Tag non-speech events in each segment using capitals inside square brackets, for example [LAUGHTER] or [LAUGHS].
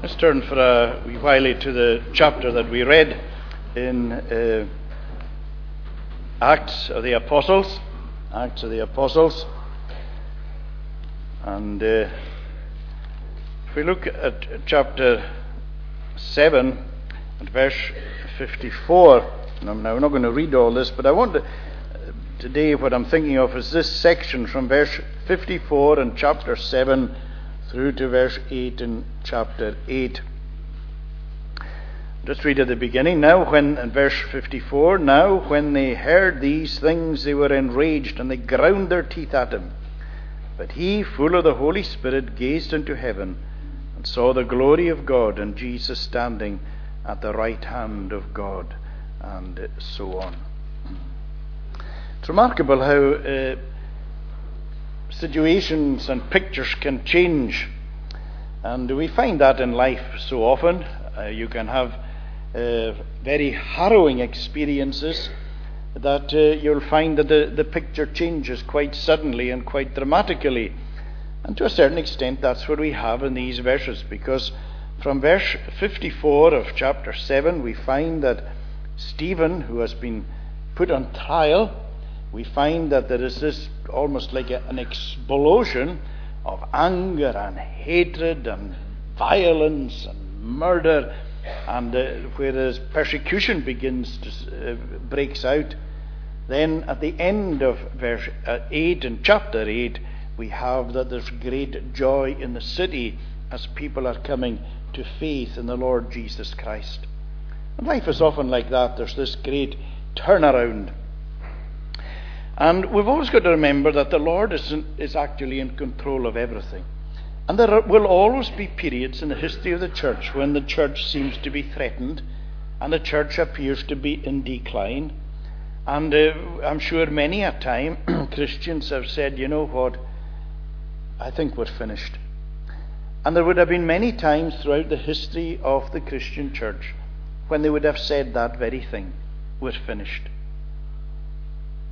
Let's turn for a wee while to the chapter that we read in uh, Acts of the Apostles. Acts of the Apostles. And uh, if we look at chapter 7 and verse 54, and I'm now not going to read all this, but I want to, today what I'm thinking of is this section from verse 54 and chapter 7 through to verse 8 in chapter 8. Just read at the beginning. Now, when, in verse 54, now when they heard these things, they were enraged, and they ground their teeth at him. But he, full of the Holy Spirit, gazed into heaven, and saw the glory of God, and Jesus standing at the right hand of God, and so on. It's remarkable how. Uh, situations and pictures can change. And we find that in life so often. Uh, you can have uh, very harrowing experiences that uh, you'll find that the, the picture changes quite suddenly and quite dramatically. And to a certain extent, that's what we have in these verses, because from verse 54 of chapter 7, we find that Stephen, who has been put on trial, we find that there is this almost like a, an explosion of anger and hatred and violence and murder, and uh, whereas persecution begins to uh, breaks out, then at the end of verse uh, eight in chapter eight, we have that there's great joy in the city as people are coming to faith in the Lord Jesus Christ. And life is often like that. There's this great turnaround and we've always got to remember that the Lord is, in, is actually in control of everything. And there are, will always be periods in the history of the church when the church seems to be threatened and the church appears to be in decline. And uh, I'm sure many a time [CLEARS THROAT] Christians have said, you know what, I think we're finished. And there would have been many times throughout the history of the Christian church when they would have said that very thing we're finished.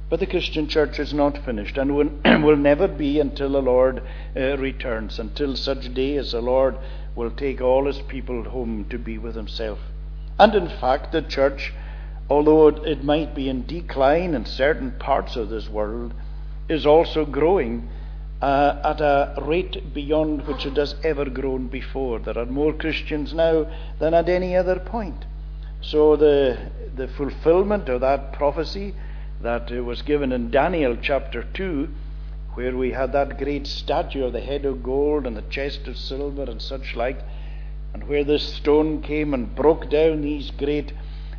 But the Christian church is not finished and will, [CLEARS THROAT] will never be until the Lord uh, returns, until such day as the Lord will take all his people home to be with himself. And in fact, the church, although it might be in decline in certain parts of this world, is also growing uh, at a rate beyond which it has ever grown before. There are more Christians now than at any other point. So the, the fulfillment of that prophecy that was given in Daniel chapter 2, where we had that great statue of the head of gold and the chest of silver and such like, and where this stone came and broke down these great,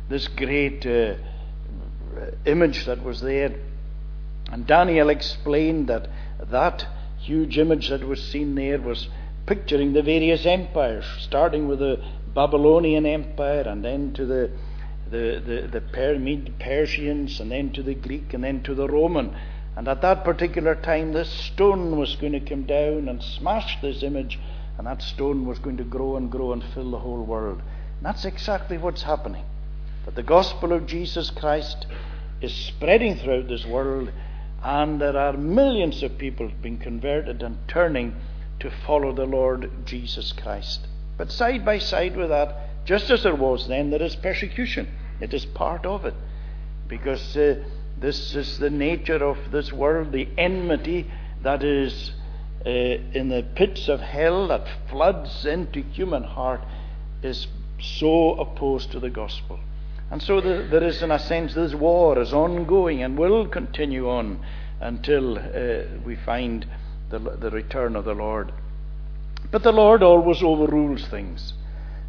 this great uh, image that was there. And Daniel explained that that huge image that was seen there was picturing the various empires, starting with the Babylonian Empire and then to the the, the, the per- Persians, and then to the Greek, and then to the Roman. And at that particular time, this stone was going to come down and smash this image, and that stone was going to grow and grow and fill the whole world. And that's exactly what's happening. That the gospel of Jesus Christ is spreading throughout this world, and there are millions of people being converted and turning to follow the Lord Jesus Christ. But side by side with that, just as there was then, there is persecution. It is part of it. Because uh, this is the nature of this world, the enmity that is uh, in the pits of hell that floods into human heart is so opposed to the gospel. And so the, there is, in a sense, this war is ongoing and will continue on until uh, we find the, the return of the Lord. But the Lord always overrules things.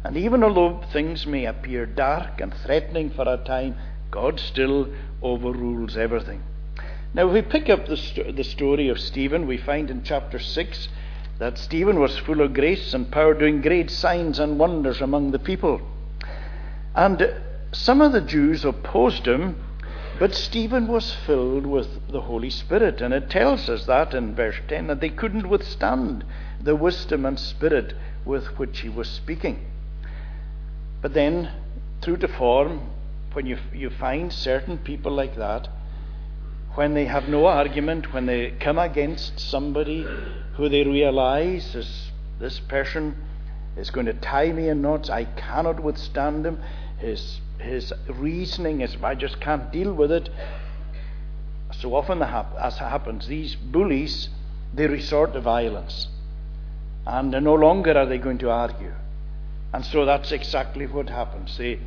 And even although things may appear dark and threatening for a time, God still overrules everything. Now, if we pick up the, st- the story of Stephen, we find in chapter 6 that Stephen was full of grace and power, doing great signs and wonders among the people. And some of the Jews opposed him, but Stephen was filled with the Holy Spirit. And it tells us that in verse 10 that they couldn't withstand the wisdom and spirit with which he was speaking. But then, through to form, when you, you find certain people like that, when they have no argument, when they come against somebody who they realize is this person is going to tie me in knots. I cannot withstand him. His, his reasoning is, I just can't deal with it. So often, as happens, these bullies, they resort to violence. And no longer are they going to argue. And so that's exactly what happens. They,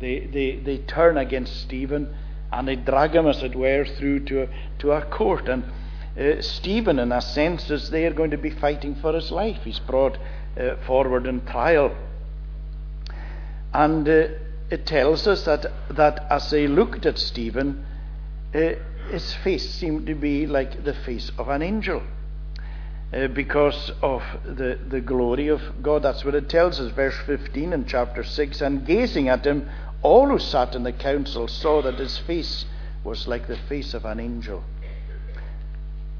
they, they, they turn against Stephen and they drag him, as it were, through to a, to a court. And uh, Stephen, in a sense, is there going to be fighting for his life. He's brought uh, forward in trial. And uh, it tells us that, that as they looked at Stephen, uh, his face seemed to be like the face of an angel. Uh, because of the, the glory of God. That's what it tells us, verse 15 in chapter 6. And gazing at him, all who sat in the council saw that his face was like the face of an angel.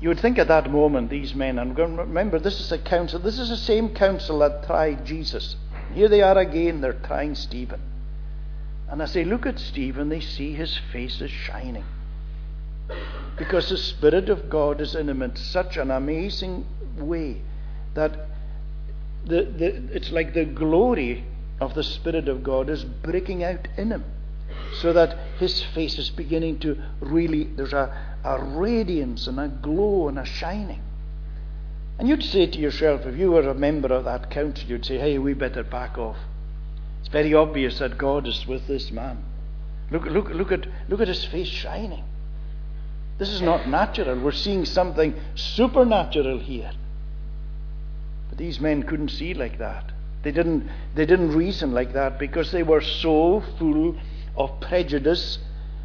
You would think at that moment, these men, and remember, this is a council, this is the same council that tried Jesus. Here they are again, they're trying Stephen. And as they look at Stephen, they see his face is shining. Because the Spirit of God is in him such an amazing way that the, the, it's like the glory of the Spirit of God is breaking out in him. So that his face is beginning to really, there's a, a radiance and a glow and a shining. And you'd say to yourself, if you were a member of that council, you'd say, hey, we better back off. It's very obvious that God is with this man. Look, look, look, at, look at his face shining. This is not natural. We're seeing something supernatural here. But these men couldn't see like that. They didn't, they didn't reason like that because they were so full of prejudice.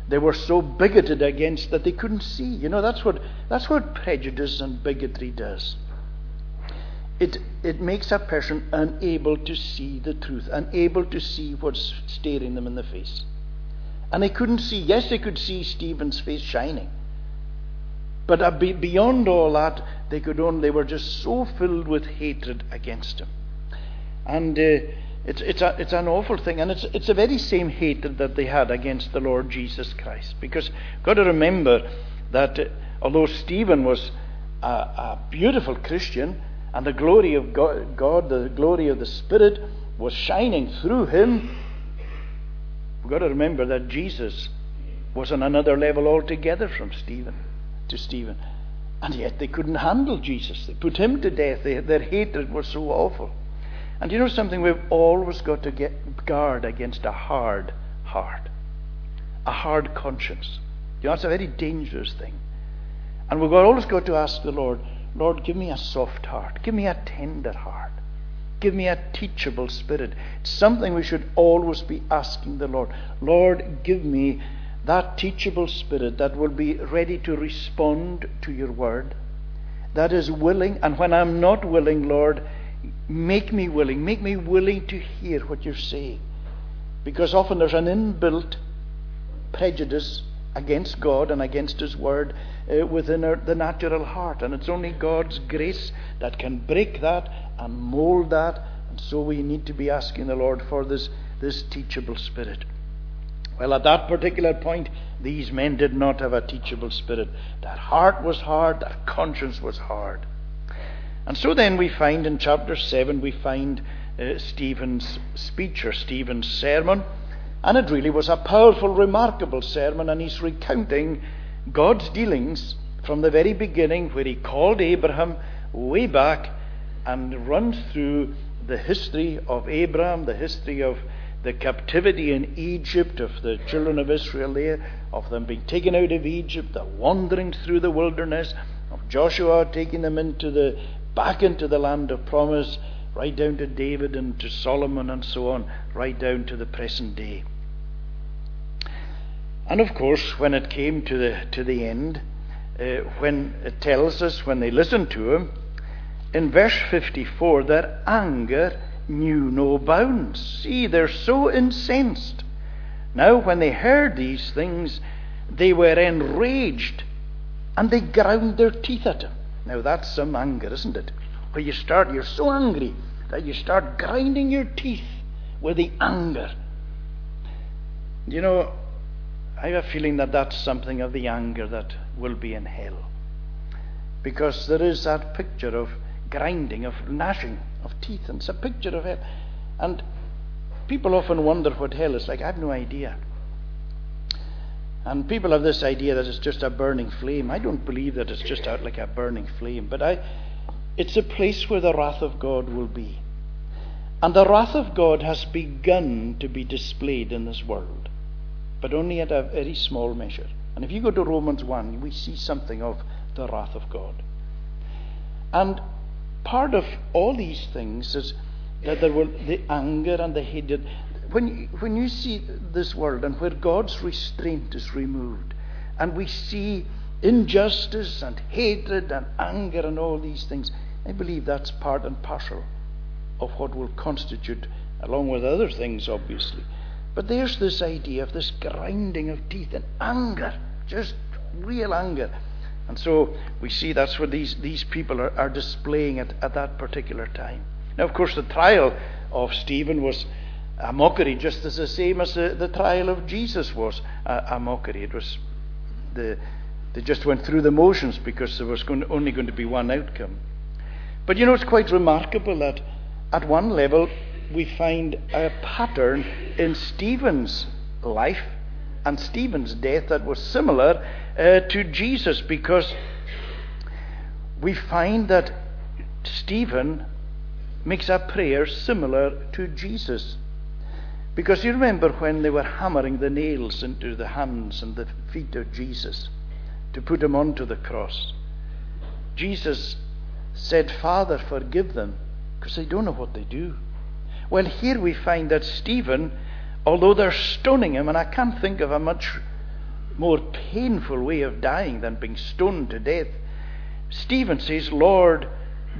They were so bigoted against that they couldn't see. You know, that's what, that's what prejudice and bigotry does. It, it makes a person unable to see the truth, unable to see what's staring them in the face. And they couldn't see. Yes, they could see Stephen's face shining. But uh, beyond all that, they could only, they were just so filled with hatred against him. And uh, it's, it's, a, it's an awful thing. And it's, it's the very same hatred that they had against the Lord Jesus Christ. Because you've got to remember that uh, although Stephen was a, a, beautiful Christian, and the glory of God, God, the glory of the Spirit, was shining through him, we've got to remember that Jesus was on another level altogether from Stephen to Stephen. And yet they couldn't handle Jesus. They put him to death. They, their hatred was so awful. And you know something? We've always got to get guard against a hard heart, a hard conscience. You know, it's a very dangerous thing. And we've always got to ask the Lord, Lord, give me a soft heart, give me a tender heart, give me a teachable spirit. It's something we should always be asking the Lord. Lord, give me that teachable spirit that will be ready to respond to your word, that is willing, and when I'm not willing, Lord, Make me willing. Make me willing to hear what you're saying. Because often there's an inbuilt prejudice against God and against His Word uh, within our, the natural heart. And it's only God's grace that can break that and mold that. And so we need to be asking the Lord for this, this teachable spirit. Well, at that particular point, these men did not have a teachable spirit. Their heart was hard, their conscience was hard. And so then we find in chapter 7, we find uh, Stephen's speech or Stephen's sermon. And it really was a powerful, remarkable sermon. And he's recounting God's dealings from the very beginning, where he called Abraham way back and runs through the history of Abraham, the history of the captivity in Egypt of the children of Israel there, of them being taken out of Egypt, the wandering through the wilderness, of Joshua taking them into the back into the land of promise, right down to David and to Solomon and so on, right down to the present day. And of course, when it came to the, to the end, uh, when it tells us, when they listened to him, in verse 54, their anger knew no bounds. See, they're so incensed. Now, when they heard these things, they were enraged and they ground their teeth at him. Now that's some anger, isn't it? Where you start, you're so angry that you start grinding your teeth with the anger. You know, I have a feeling that that's something of the anger that will be in hell. Because there is that picture of grinding, of gnashing of teeth, and it's a picture of hell. And people often wonder what hell is like. I have no idea. And people have this idea that it's just a burning flame. I don't believe that it's just out like a burning flame, but I, it's a place where the wrath of God will be. And the wrath of God has begun to be displayed in this world, but only at a very small measure. And if you go to Romans 1, we see something of the wrath of God. And part of all these things is that there were the anger and the hatred. When when you see this world and where God's restraint is removed, and we see injustice and hatred and anger and all these things, I believe that's part and parcel of what will constitute, along with other things, obviously. But there's this idea of this grinding of teeth and anger, just real anger. And so we see that's what these, these people are, are displaying at, at that particular time. Now, of course, the trial of Stephen was a mockery, just as the same as the, the trial of Jesus was a, a mockery. It was the, they just went through the motions because there was going, only going to be one outcome. But you know, it's quite remarkable that at one level, we find a pattern in Stephen's life and Stephen's death that was similar uh, to Jesus because we find that Stephen makes a prayer similar to Jesus. Because you remember when they were hammering the nails into the hands and the feet of Jesus to put him onto the cross, Jesus said, Father, forgive them because they don't know what they do. Well, here we find that Stephen, although they're stoning him, and I can't think of a much more painful way of dying than being stoned to death, Stephen says, Lord,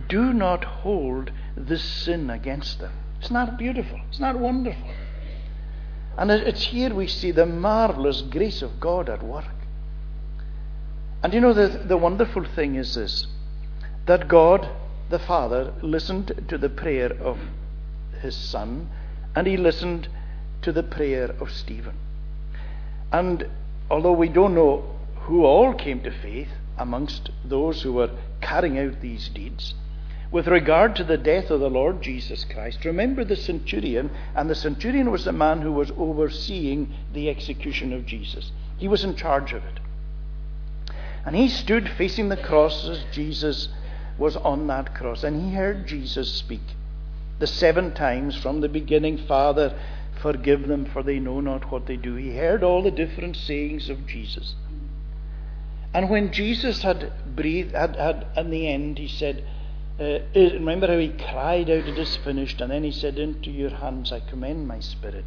do not hold this sin against them. It's not beautiful. It's not wonderful. And it's here we see the marvelous grace of God at work. And you know, the, the wonderful thing is this that God the Father listened to the prayer of his Son, and he listened to the prayer of Stephen. And although we don't know who all came to faith amongst those who were carrying out these deeds, with regard to the death of the Lord Jesus Christ, remember the centurion, and the centurion was the man who was overseeing the execution of Jesus. He was in charge of it. And he stood facing the cross as Jesus was on that cross. And he heard Jesus speak the seven times from the beginning Father, forgive them, for they know not what they do. He heard all the different sayings of Jesus. And when Jesus had breathed, had, had in the end, he said, uh, remember how he cried out, It is finished, and then he said, Into your hands I commend my spirit.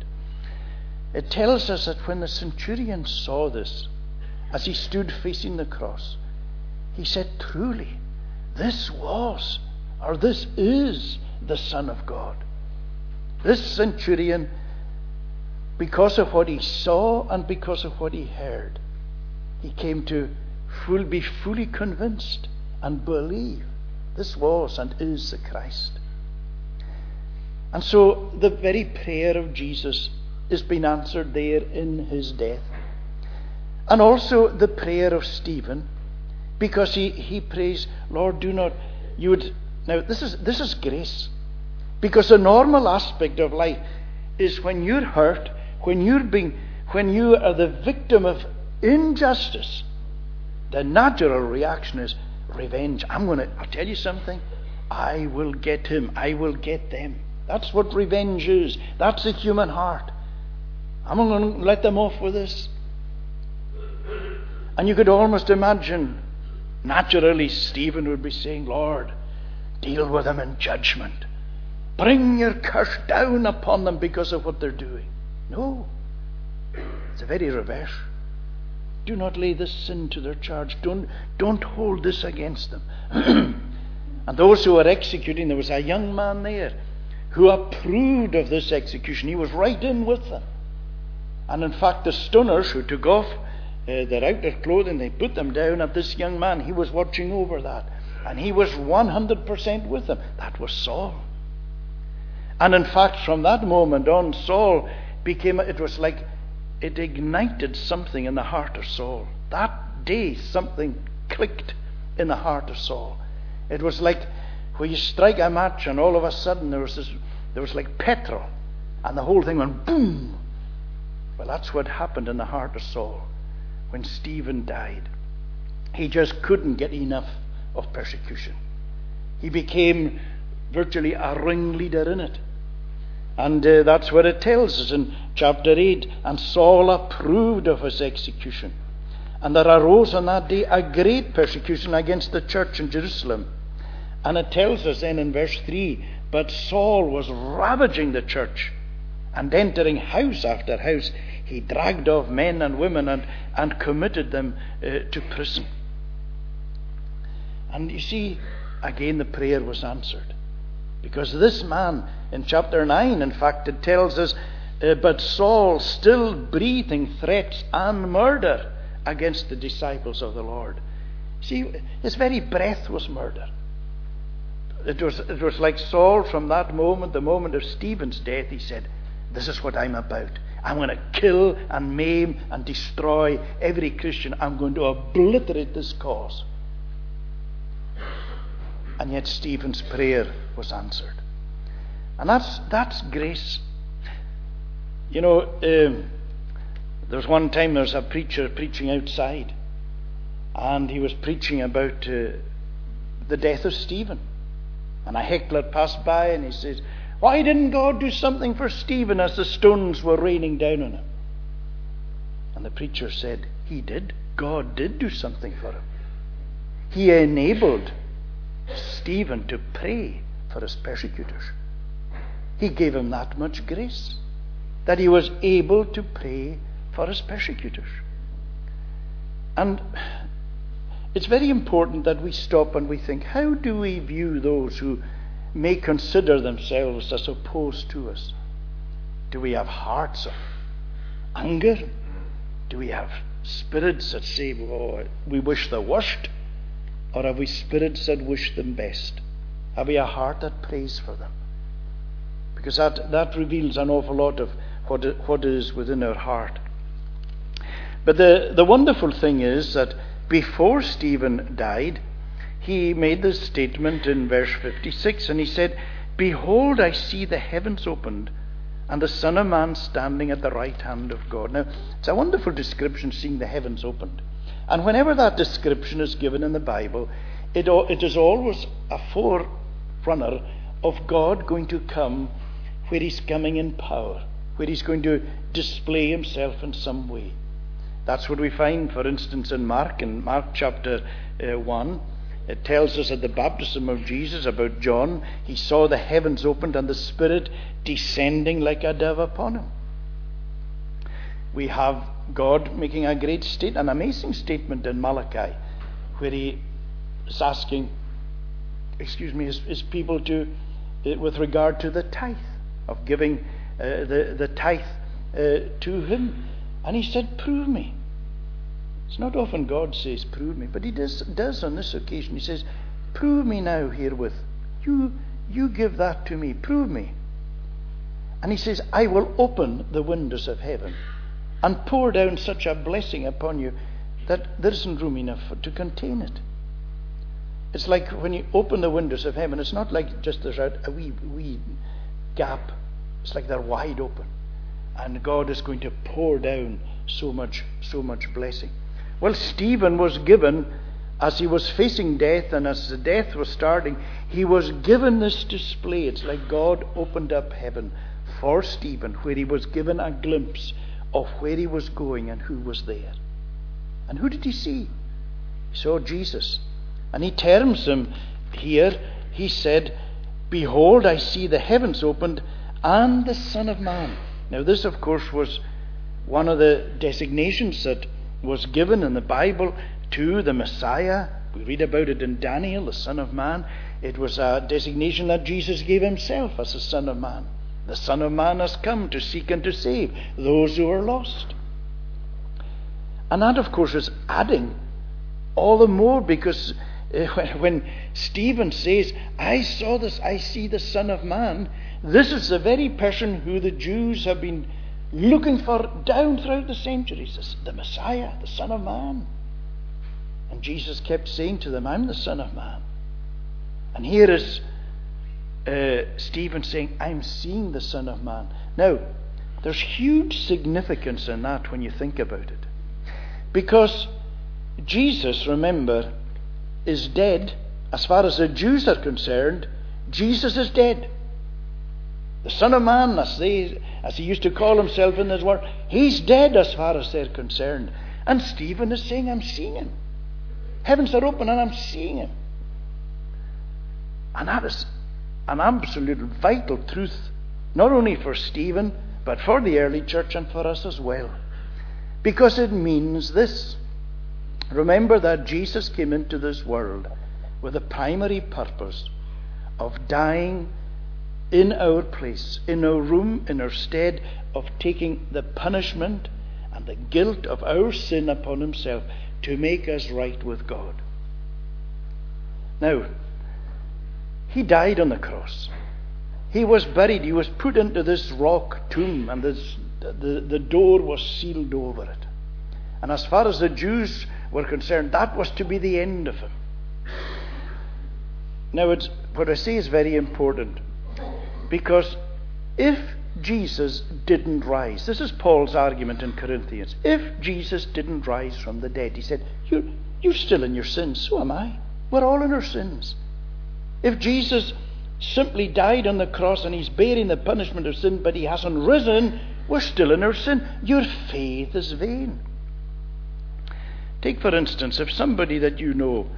It tells us that when the centurion saw this, as he stood facing the cross, he said, Truly, this was, or this is, the Son of God. This centurion, because of what he saw and because of what he heard, he came to full, be fully convinced and believe this was and is the Christ. And so the very prayer of Jesus is being answered there in his death. And also the prayer of Stephen because he, he prays, Lord, do not, you would, now this is, this is grace. Because the normal aspect of life is when you're hurt, when you're being, when you are the victim of injustice, the natural reaction is revenge. I'm going to, I'll tell you something, I will get him, I will get them. That's what revenge is. That's the human heart. I'm going to let them off with this. And you could almost imagine Naturally, Stephen would be saying, Lord, deal with them in judgment. Bring your curse down upon them because of what they're doing. No. It's the very reverse. Do not lay this sin to their charge. Don't, don't hold this against them. [CLEARS THROAT] and those who were executing, there was a young man there who approved of this execution. He was right in with them. And in fact, the stoners who took off uh, their outer clothing, they put them down at this young man. He was watching over that. And he was 100% with them. That was Saul. And in fact, from that moment on, Saul became, it was like it ignited something in the heart of Saul. That day, something clicked in the heart of Saul. It was like when you strike a match and all of a sudden there was this, there was like petrol, and the whole thing went boom. Well, that's what happened in the heart of Saul when Stephen died. He just couldn't get enough of persecution. He became virtually a ringleader in it. And uh, that's what it tells us in chapter 8. And Saul approved of his execution. And there arose on that day a great persecution against the church in Jerusalem. And it tells us then in verse 3 But Saul was ravaging the church, and entering house after house, he dragged off men and women and, and committed them uh, to prison. And you see, again the prayer was answered. Because this man, in chapter 9, in fact, it tells us, uh, but Saul still breathing threats and murder against the disciples of the Lord. See, his very breath was murder. It was, it was like Saul from that moment, the moment of Stephen's death, he said, This is what I'm about. I'm going to kill and maim and destroy every Christian. I'm going to obliterate this cause. And yet Stephen's prayer was answered. And that's, that's grace. You know, um, there was one time there was a preacher preaching outside, and he was preaching about uh, the death of Stephen. And a heckler passed by and he says, Why didn't God do something for Stephen as the stones were raining down on him? And the preacher said, He did. God did do something for him. He enabled Stephen to pray for his persecutors. He gave him that much grace that he was able to pray for his persecutors. And it's very important that we stop and we think how do we view those who may consider themselves as opposed to us? Do we have hearts of anger? Do we have spirits that say, oh, we wish the worst? Or have we spirits that wish them best? Have we a heart that prays for them? Because that, that reveals an awful lot of what, what is within our heart. But the, the wonderful thing is that before Stephen died, he made this statement in verse 56, and he said, Behold, I see the heavens opened, and the Son of Man standing at the right hand of God. Now, it's a wonderful description, seeing the heavens opened. And whenever that description is given in the Bible, it, it is always a forerunner of God going to come where He's coming in power, where He's going to display Himself in some way. That's what we find, for instance, in Mark, in Mark chapter uh, 1. It tells us at the baptism of Jesus about John, he saw the heavens opened and the Spirit descending like a dove upon him. We have God making a great state, an amazing statement in Malachi, where he is asking, excuse me, his, his people to, uh, with regard to the tithe, of giving uh, the, the tithe uh, to him. And he said, Prove me. It's not often God says, Prove me, but he does, does on this occasion. He says, Prove me now herewith. You, you give that to me. Prove me. And he says, I will open the windows of heaven and pour down such a blessing upon you that there isn't room enough to contain it. It's like when you open the windows of heaven, it's not like just there's a, a wee, wee gap. It's like they're wide open and God is going to pour down so much, so much blessing. Well, Stephen was given, as he was facing death and as the death was starting, he was given this display. It's like God opened up heaven for Stephen, where he was given a glimpse of where he was going and who was there. And who did he see? He saw Jesus. And he terms him here, he said, Behold, I see the heavens opened and the Son of Man now, this, of course, was one of the designations that was given in the Bible to the Messiah. We read about it in Daniel, the Son of Man. It was a designation that Jesus gave himself as the Son of Man. The Son of Man has come to seek and to save those who are lost. And that, of course, is adding all the more because eh, [LAUGHS] when, when Stephen says, I saw this, I see the Son of Man, this is the very person who the Jews have been looking for down throughout the centuries the Messiah, the Son of Man. And Jesus kept saying to them, I'm the Son of Man. And here is uh, Stephen saying, I'm seeing the Son of Man. Now, there's huge significance in that when you think about it. Because Jesus, remember, is dead. As far as the Jews are concerned, Jesus is dead. The Son of Man, as, they, as he used to call himself in his word, he's dead as far as they're concerned. And Stephen is saying, I'm seeing him. Heavens are open and I'm seeing him. And that is an absolute vital truth, not only for Stephen, but for the early church and for us as well. Because it means this. Remember that Jesus came into this world with a primary purpose of dying in our place, in our room, in our stead, of taking the punishment and the guilt of our sin upon himself to make us right with God. Now, he died on the cross. He was buried. He was put into this rock tomb, and this, the, the door was sealed over it. And as far as the Jews were concerned, that was to be the end of him. Now, it's, what I say is very important because if Jesus didn't rise, this is Paul's argument in Corinthians. If Jesus didn't rise from the dead, he said, You're, you're still in your sins, so am I. We're all in our sins. If Jesus simply died on the cross and he's bearing the punishment of sin, but he hasn't risen, we're still in our sin. Your faith is vain. Take, for instance, if somebody that you know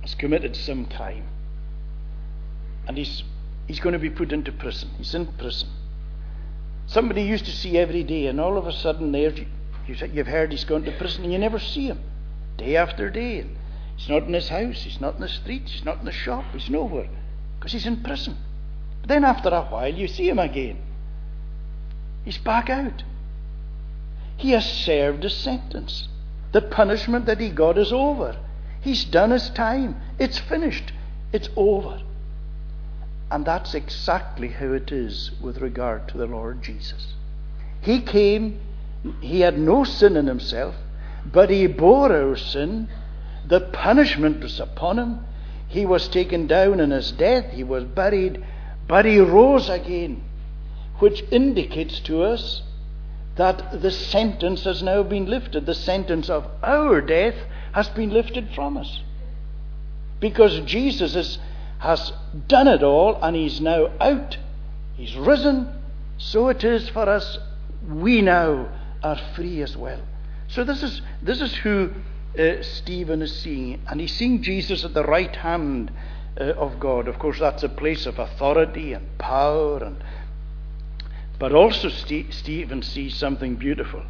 has committed some crime and he's, he's going to be put into prison, he's in prison. Somebody you used to see every day, and all of a sudden there you, you've heard he's gone to prison and you never see him day after day. He's not in his house, he's not in the streets, he's not in the shop, he's nowhere because he's in prison. But then after a while, you see him again. He's back out. He has served his sentence. The punishment that he got is over. He's done his time. It's finished. It's over. And that's exactly how it is with regard to the Lord Jesus. He came, he had no sin in himself, but he bore our sin. The punishment was upon him. He was taken down in his death, he was buried, but he rose again, which indicates to us that the sentence has now been lifted. The sentence of our death has been lifted from us. Because Jesus is, has done it all and he's now out. He's risen. So it is for us. We now are free as well. So this is, this is who uh, Stephen is seeing. And he's seeing Jesus at the right hand uh, of God. Of course, that's a place of authority and power and but also, Stephen sees something beautiful.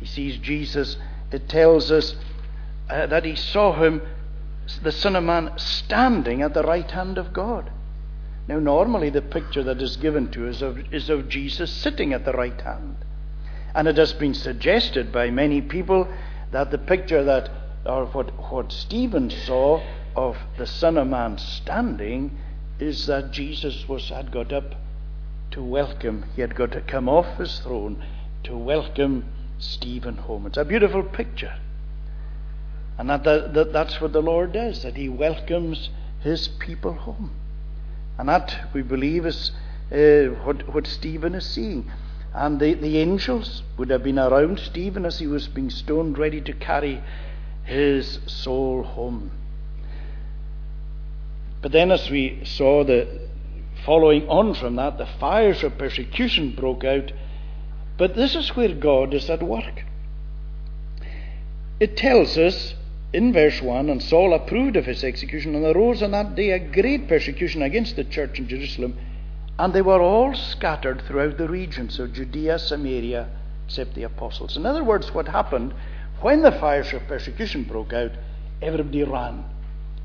He sees Jesus. It tells us uh, that he saw him, the Son of Man, standing at the right hand of God. Now, normally the picture that is given to us of, is of Jesus sitting at the right hand. And it has been suggested by many people that the picture that, or what, what Stephen saw of the Son of Man standing, is that Jesus was had got up to welcome, he had got to come off his throne to welcome Stephen home. It's a beautiful picture. And that, that, that's what the Lord does, that he welcomes his people home. And that, we believe, is uh, what, what Stephen is seeing. And the, the angels would have been around Stephen as he was being stoned, ready to carry his soul home. But then, as we saw, the, Following on from that, the fires of persecution broke out. But this is where God is at work. It tells us in verse 1 And Saul approved of his execution, and arose on that day a great persecution against the church in Jerusalem, and they were all scattered throughout the regions of Judea, Samaria, except the apostles. In other words, what happened when the fires of persecution broke out, everybody ran.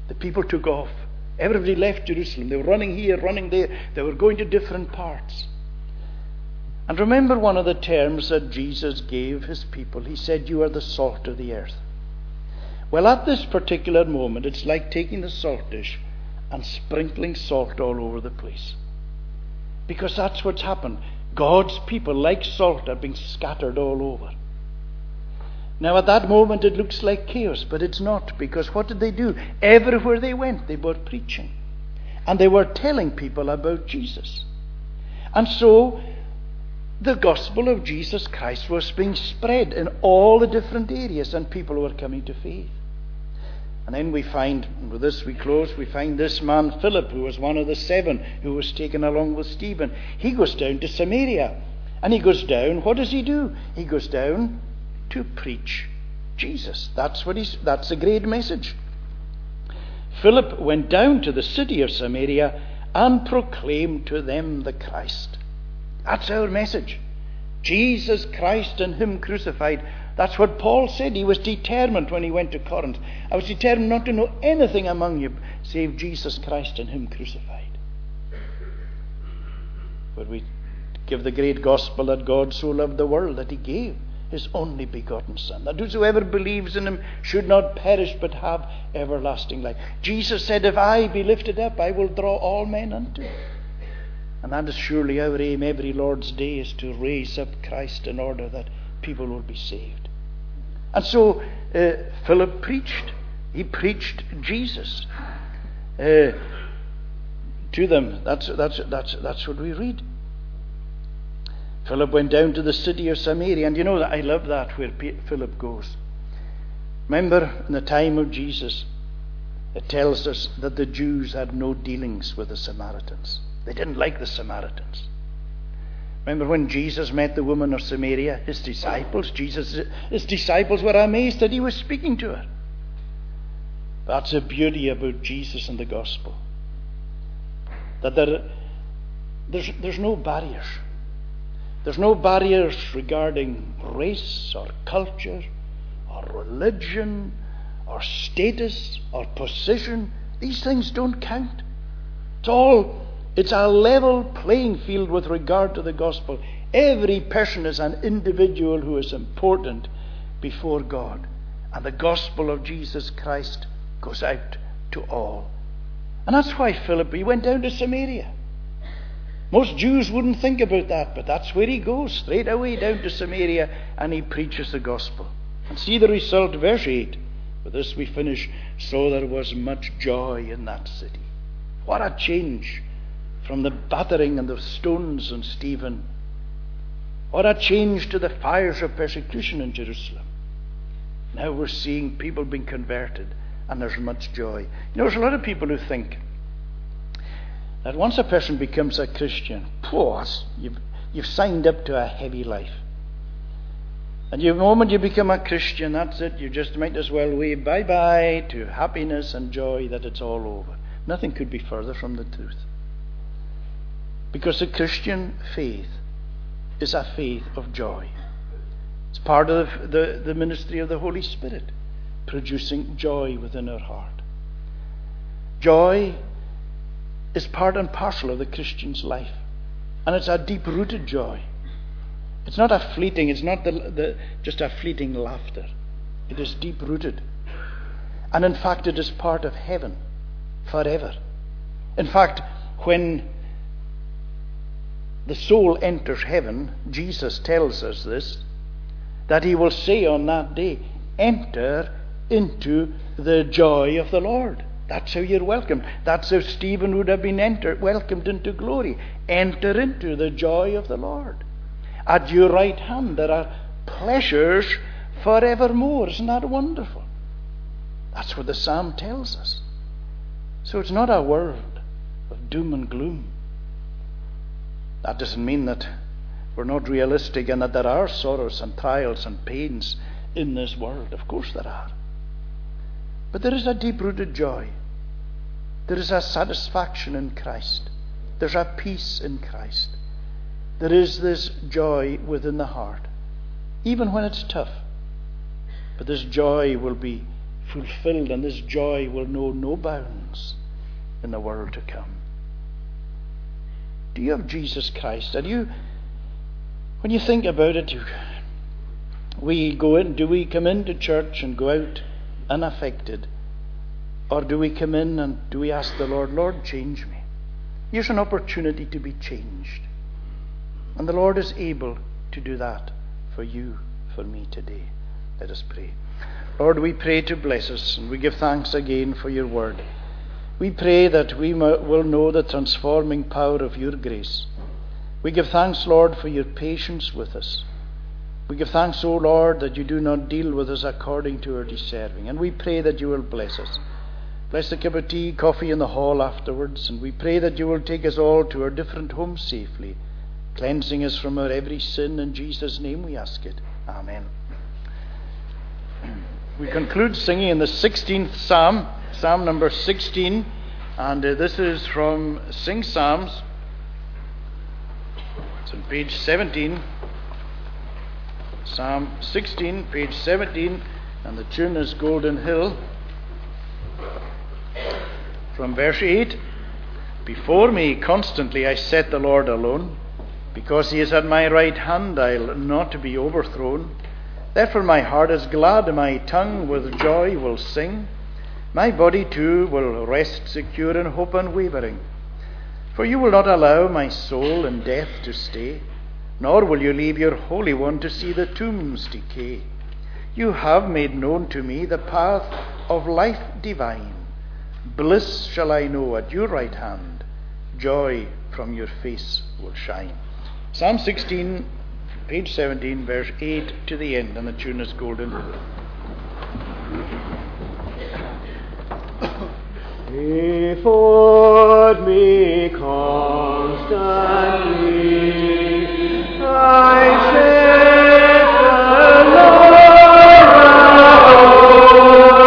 The people took off. Everybody left Jerusalem. They were running here, running there. They were going to different parts. And remember one of the terms that Jesus gave his people. He said, You are the salt of the earth. Well, at this particular moment, it's like taking the salt dish and sprinkling salt all over the place. Because that's what's happened. God's people, like salt, are being scattered all over. Now, at that moment, it looks like chaos, but it's not, because what did they do? Everywhere they went, they were preaching. And they were telling people about Jesus. And so the gospel of Jesus Christ was being spread in all the different areas, and people were coming to faith. And then we find, with this we close, we find this man Philip, who was one of the seven who was taken along with Stephen. He goes down to Samaria. And he goes down, what does he do? He goes down to preach Jesus. That's what he's that's a great message. Philip went down to the city of Samaria and proclaimed to them the Christ. That's our message. Jesus Christ and Him crucified. That's what Paul said. He was determined when he went to Corinth. I was determined not to know anything among you save Jesus Christ and Him crucified. But we give the great gospel that God so loved the world that He gave His only begotten Son, that whosoever believes in Him should not perish but have everlasting life. Jesus said, If I be lifted up, I will draw all men unto me. And that is surely our aim every Lord's Day is to raise up Christ in order that people will be saved. And so uh, Philip preached. He preached Jesus uh, to them. That's, that's, that's, that's what we read. Philip went down to the city of Samaria, and you know that I love that where Philip goes. Remember, in the time of Jesus, it tells us that the Jews had no dealings with the Samaritans. They didn't like the Samaritans. Remember when Jesus met the woman of Samaria, his disciples? Jesus, his disciples were amazed that he was speaking to her. That's the beauty about Jesus and the gospel. That there, there's, there's no barriers. There's no barriers regarding race or culture or religion or status or position. These things don't count. It's all it's a level playing field with regard to the gospel. Every person is an individual who is important before God. And the gospel of Jesus Christ goes out to all. And that's why Philip, he went down to Samaria. Most Jews wouldn't think about that, but that's where he goes, straight away down to Samaria, and he preaches the gospel. And see the result, verse 8. With this we finish. So there was much joy in that city. What a change from the battering and the stones on Stephen, or a change to the fires of persecution in Jerusalem. Now we're seeing people being converted, and there's much joy. You know, there's a lot of people who think that once a person becomes a Christian, pause, you've, you've signed up to a heavy life. And the moment you become a Christian, that's it. You just might as well wave bye bye to happiness and joy that it's all over. Nothing could be further from the truth. Because the Christian faith is a faith of joy. It's part of the, the ministry of the Holy Spirit, producing joy within our heart. Joy is part and parcel of the Christian's life. And it's a deep rooted joy. It's not a fleeting, it's not the, the, just a fleeting laughter. It is deep rooted. And in fact, it is part of heaven forever. In fact, when the soul enters heaven, Jesus tells us this, that he will say on that day, Enter into the joy of the Lord. That's how you're welcomed. That's how Stephen would have been entered, welcomed into glory. Enter into the joy of the Lord. At your right hand there are pleasures forevermore. Isn't that wonderful? That's what the psalm tells us. So it's not a world of doom and gloom. That doesn't mean that we're not realistic and that there are sorrows and trials and pains in this world. Of course there are. But there is a deep rooted joy. There is a satisfaction in Christ. There's a peace in Christ. There is this joy within the heart, even when it's tough. But this joy will be fulfilled and this joy will know no bounds in the world to come. Do you have Jesus Christ? And you, when you think about it, you, we go in, do we come into church and go out unaffected? Or do we come in and do we ask the Lord, Lord, change me? Here's an opportunity to be changed. And the Lord is able to do that for you, for me today. Let us pray. Lord, we pray to bless us, and we give thanks again for your word. We pray that we will know the transforming power of your grace. We give thanks, Lord, for your patience with us. We give thanks, O Lord, that you do not deal with us according to our deserving. And we pray that you will bless us. Bless the cup of tea, coffee in the hall afterwards. And we pray that you will take us all to our different homes safely, cleansing us from our every sin. In Jesus' name we ask it. Amen. [CLEARS THROAT] We conclude singing in the 16th Psalm. Psalm number 16, and uh, this is from Sing Psalms. It's on page 17. Psalm 16, page 17, and the tune is Golden Hill. From verse 8 Before me constantly I set the Lord alone. Because he is at my right hand, I'll not be overthrown. Therefore my heart is glad, and my tongue with joy will sing. My body too will rest secure in hope unwavering. For you will not allow my soul in death to stay, nor will you leave your Holy One to see the tombs decay. You have made known to me the path of life divine. Bliss shall I know at your right hand, joy from your face will shine. Psalm 16, page 17, verse 8 to the end, and the tune is golden. Before me constantly. I set the Lord